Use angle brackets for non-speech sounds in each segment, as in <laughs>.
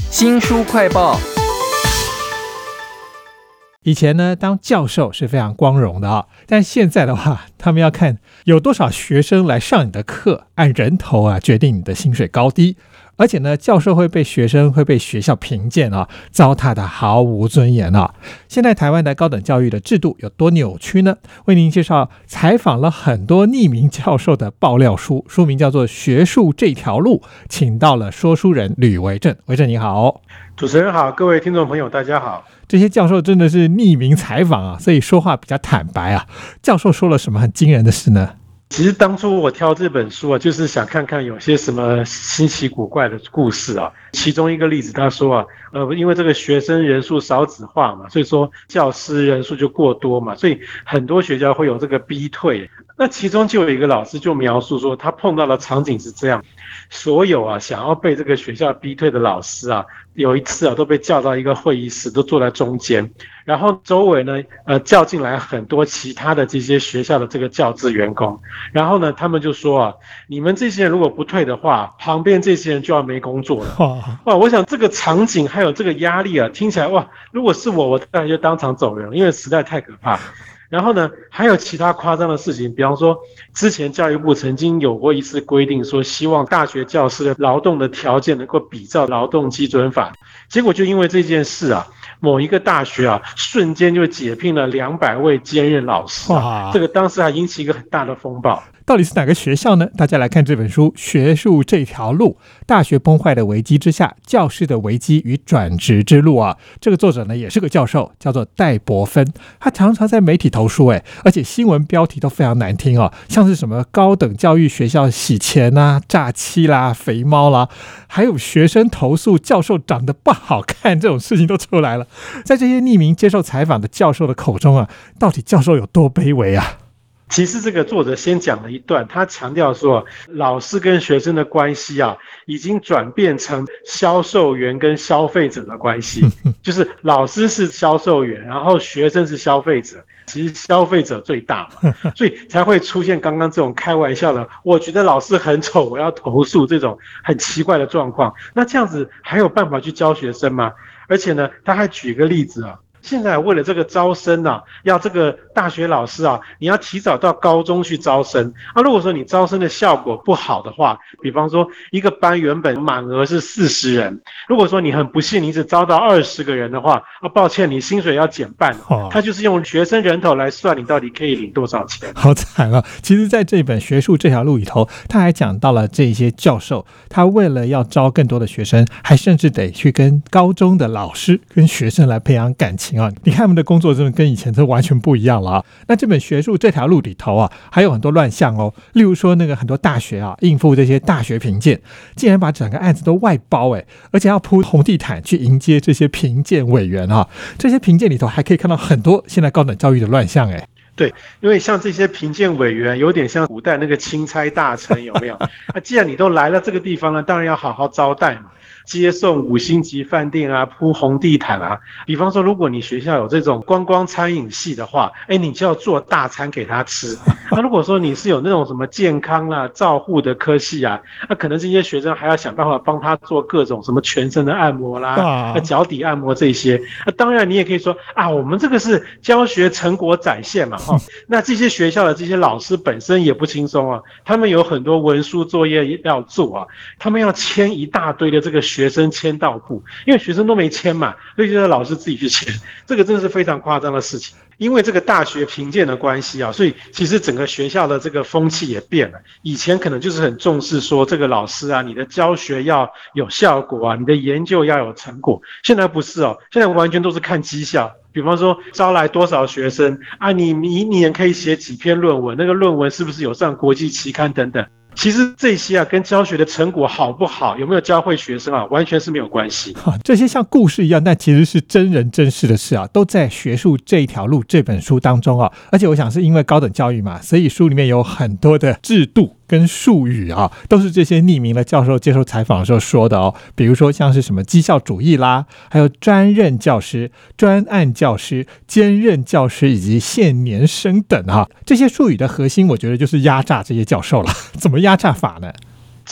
新书快报。以前呢，当教授是非常光荣的啊，但现在的话，他们要看有多少学生来上你的课，按人头啊决定你的薪水高低。而且呢，教授会被学生会被学校评鉴啊，糟蹋的毫无尊严啊。现在台湾的高等教育的制度有多扭曲呢？为您介绍采访了很多匿名教授的爆料书，书名叫做《学术这条路》，请到了说书人吕维正。维正你好，主持人好，各位听众朋友大家好。这些教授真的是匿名采访啊，所以说话比较坦白啊。教授说了什么很惊人的事呢？其实当初我挑这本书啊，就是想看看有些什么稀奇古怪的故事啊。其中一个例子，他说啊，呃，因为这个学生人数少子化嘛，所以说教师人数就过多嘛，所以很多学校会有这个逼退。那其中就有一个老师就描述说，他碰到的场景是这样：所有啊想要被这个学校逼退的老师啊，有一次啊都被叫到一个会议室，都坐在中间。然后周围呢，呃，叫进来很多其他的这些学校的这个教职员工，然后呢，他们就说啊，你们这些人如果不退的话，旁边这些人就要没工作了。哇，我想这个场景还有这个压力啊，听起来哇，如果是我，我当然就当场走人，因为实在太可怕。然后呢，还有其他夸张的事情，比方说，之前教育部曾经有过一次规定，说希望大学教师的劳动的条件能够比照劳动基准法，结果就因为这件事啊。某一个大学啊，瞬间就解聘了两百位兼任老师，哇，这个当时还引起一个很大的风暴。到底是哪个学校呢？大家来看这本书《学术这条路：大学崩坏的危机之下，教师的危机与转职之路》啊，这个作者呢也是个教授，叫做戴伯芬。他常常在媒体投书，哎，而且新闻标题都非常难听哦，像是什么高等教育学校洗钱啊、诈欺啦、肥猫啦，还有学生投诉教授长得不好看这种事情都出来了。在这些匿名接受采访的教授的口中啊，到底教授有多卑微啊？其实这个作者先讲了一段，他强调说，老师跟学生的关系啊，已经转变成销售员跟消费者的关系，<laughs> 就是老师是销售员，然后学生是消费者，其实消费者最大嘛，<laughs> 所以才会出现刚刚这种开玩笑的，我觉得老师很丑，我要投诉这种很奇怪的状况。那这样子还有办法去教学生吗？而且呢，他还举个例子啊。现在为了这个招生啊，要这个大学老师啊，你要提早到高中去招生啊。如果说你招生的效果不好的话，比方说一个班原本满额是四十人，如果说你很不幸你只招到二十个人的话，啊，抱歉，你薪水要减半。哦，他就是用学生人头来算你到底可以领多少钱。好惨啊！其实，在这本学术这条路里头，他还讲到了这些教授，他为了要招更多的学生，还甚至得去跟高中的老师跟学生来培养感情。啊，你看他们的工作真的跟以前都完全不一样了啊！那这本学术这条路里头啊，还有很多乱象哦。例如说，那个很多大学啊，应付这些大学评鉴，竟然把整个案子都外包哎，而且要铺红地毯去迎接这些评鉴委员啊。这些评鉴里头还可以看到很多现在高等教育的乱象哎。对，因为像这些评鉴委员，有点像古代那个钦差大臣，有没有？那 <laughs> 既然你都来了这个地方呢，当然要好好招待嘛。接送五星级饭店啊，铺红地毯啊。比方说，如果你学校有这种观光餐饮系的话，哎，你就要做大餐给他吃。<laughs> 那如果说你是有那种什么健康啊、照护的科系啊，那可能这些学生还要想办法帮他做各种什么全身的按摩啦、脚底按摩这些。那当然，你也可以说啊，我们这个是教学成果展现嘛，哈。<laughs> 那这些学校的这些老师本身也不轻松啊，他们有很多文书作业要做啊，他们要签一大堆的这个。学生签到簿，因为学生都没签嘛，所以就让老师自己去签。<laughs> 这个真的是非常夸张的事情。因为这个大学评鉴的关系啊，所以其实整个学校的这个风气也变了。以前可能就是很重视说这个老师啊，你的教学要有效果啊，你的研究要有成果。现在不是哦，现在完全都是看绩效。比方说招来多少学生啊，你一年可以写几篇论文，那个论文是不是有上国际期刊等等。其实这些啊，跟教学的成果好不好，有没有教会学生啊，完全是没有关系。<laughs> 这些像故事一样，但其实是真人真事的事啊，都在《学术这一条路》这本书当中啊。而且我想是因为高等教育嘛，所以书里面有很多的制度。跟术语啊，都是这些匿名的教授接受采访的时候说的哦。比如说像是什么绩效主义啦，还有专任教师、专案教师、兼任教师以及现年生等啊，这些术语的核心，我觉得就是压榨这些教授了。<laughs> 怎么压榨法呢？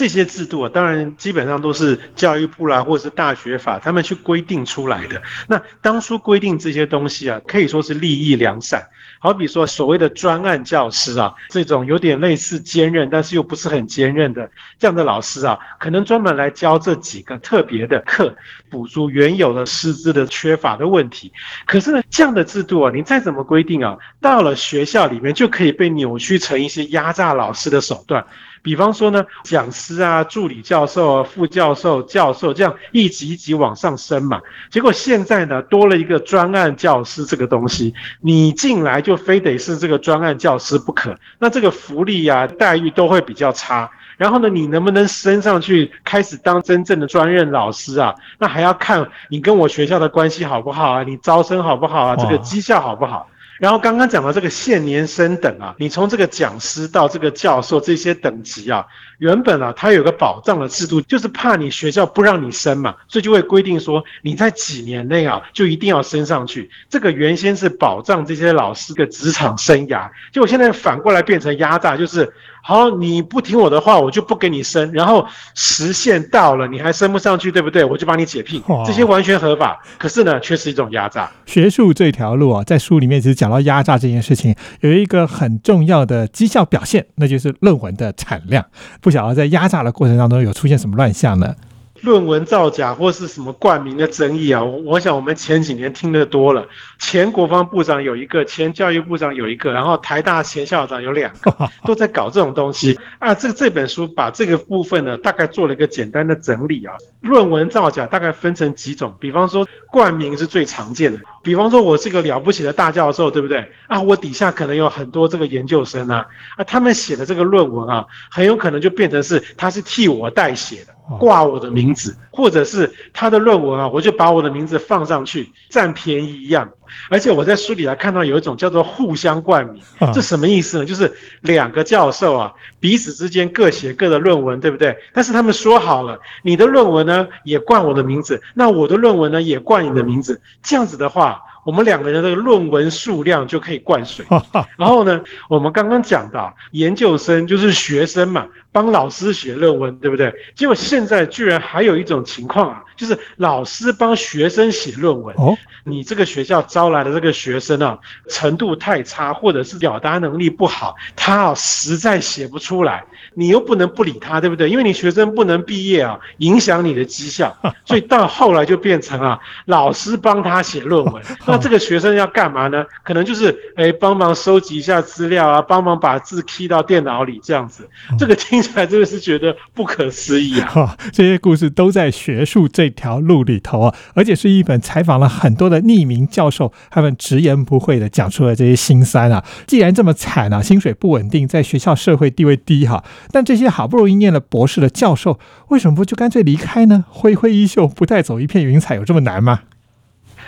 这些制度啊，当然基本上都是教育部啦，或者是大学法他们去规定出来的。那当初规定这些东西啊，可以说是利益良善。好比说所谓的专案教师啊，这种有点类似兼任，但是又不是很兼任的这样的老师啊，可能专门来教这几个特别的课，补足原有的师资的缺乏的问题。可是呢，这样的制度啊，你再怎么规定啊，到了学校里面就可以被扭曲成一些压榨老师的手段。比方说呢，讲师啊、助理教授啊、副教授、教授这样一级一级往上升嘛。结果现在呢，多了一个专案教师这个东西，你进来就非得是这个专案教师不可。那这个福利啊、待遇都会比较差。然后呢，你能不能升上去开始当真正的专任老师啊？那还要看你跟我学校的关系好不好啊？你招生好不好啊？这个绩效好不好？然后刚刚讲到这个现年升等啊，你从这个讲师到这个教授这些等级啊，原本啊它有个保障的制度，就是怕你学校不让你升嘛，所以就会规定说你在几年内啊就一定要升上去。这个原先是保障这些老师的职场生涯，结果现在反过来变成压榨，就是好你不听我的话，我就不给你升。然后时限到了你还升不上去，对不对？我就把你解聘，这些完全合法，可是呢却是一种压榨。学术这条路啊，在书里面其实讲。到压榨这件事情，有一个很重要的绩效表现，那就是论文的产量。不晓得在压榨的过程当中有出现什么乱象呢？论文造假或是什么冠名的争议啊，我想我们前几年听得多了。前国防部长有一个，前教育部长有一个，然后台大前校长有两个，<laughs> 都在搞这种东西啊。这这本书把这个部分呢，大概做了一个简单的整理啊。论文造假大概分成几种，比方说冠名是最常见的，比方说我是个了不起的大教授，对不对啊？我底下可能有很多这个研究生啊，啊，他们写的这个论文啊，很有可能就变成是他是替我代写的。挂我的名字，或者是他的论文啊，我就把我的名字放上去，占便宜一样。而且我在书里还看到有一种叫做互相冠名，这什么意思呢？就是两个教授啊，彼此之间各写各的论文，对不对？但是他们说好了，你的论文呢也冠我的名字，那我的论文呢也冠你的名字，这样子的话。我们两个人的论文数量就可以灌水。<laughs> 然后呢，我们刚刚讲到研究生就是学生嘛，帮老师写论文，对不对？结果现在居然还有一种情况啊，就是老师帮学生写论文。哦，你这个学校招来的这个学生啊，程度太差，或者是表达能力不好，他啊实在写不出来。你又不能不理他，对不对？因为你学生不能毕业啊，影响你的绩效，<laughs> 所以到后来就变成啊，老师帮他写论文。<laughs> 那这个学生要干嘛呢？可能就是哎，帮忙收集一下资料啊，帮忙把字 key 到电脑里这样子。这个听起来真的是觉得不可思议啊！<laughs> 这些故事都在学术这条路里头啊，而且是一本采访了很多的匿名教授，他们直言不讳的讲出了这些心酸啊。既然这么惨啊，薪水不稳定，在学校社会地位低哈。但这些好不容易念了博士的教授，为什么不就干脆离开呢？挥挥衣袖，不带走一片云彩，有这么难吗？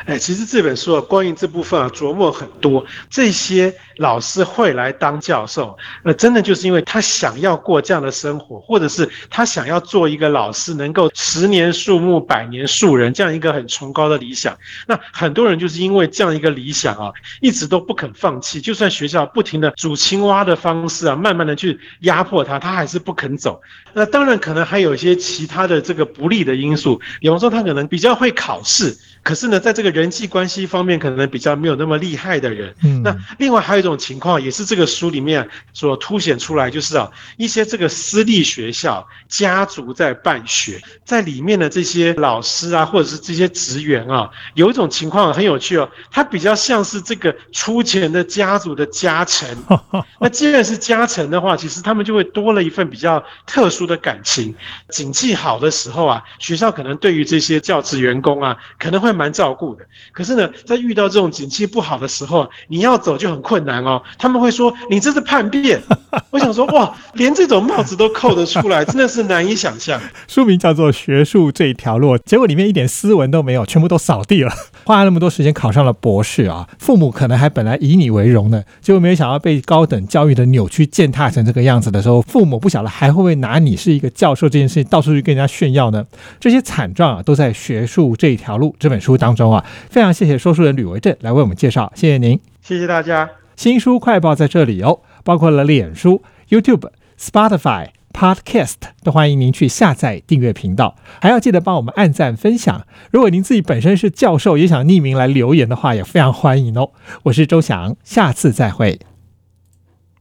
哎，其实这本书啊，关于这部分啊，琢磨很多。这些老师会来当教授，那真的就是因为他想要过这样的生活，或者是他想要做一个老师，能够十年树木，百年树人这样一个很崇高的理想。那很多人就是因为这样一个理想啊，一直都不肯放弃。就算学校不停的煮青蛙的方式啊，慢慢的去压迫他，他还是不肯走。那当然可能还有一些其他的这个不利的因素，比方说他可能比较会考试。可是呢，在这个人际关系方面，可能比较没有那么厉害的人。嗯，那另外还有一种情况，也是这个书里面所凸显出来，就是啊，一些这个私立学校家族在办学，在里面的这些老师啊，或者是这些职员啊，有一种情况很有趣哦，他比较像是这个出钱的家族的家臣。<laughs> 那既然是家臣的话，其实他们就会多了一份比较特殊的感情。景气好的时候啊，学校可能对于这些教职员工啊，可能会。蛮照顾的，可是呢，在遇到这种景气不好的时候，你要走就很困难哦。他们会说你这是叛变。<laughs> 我想说哇，连这种帽子都扣得出来，真的是难以想象。书名叫做《学术这一条路》，结果里面一点斯文都没有，全部都扫地了。<laughs> 花了那么多时间考上了博士啊，父母可能还本来以你为荣呢，结果没有想到被高等教育的扭曲践踏成这个样子的时候，父母不晓得还会不会拿你是一个教授这件事情到处去跟人家炫耀呢？这些惨状啊，都在《学术这一条路》这本书当中啊。非常谢谢说书人吕维正来为我们介绍，谢谢您，谢谢大家。新书快报在这里哦，包括了脸书、YouTube、Spotify。Podcast，都欢迎您去下载订阅频道，还要记得帮我们按赞分享。如果您自己本身是教授，也想匿名来留言的话，也非常欢迎哦。我是周翔，下次再会。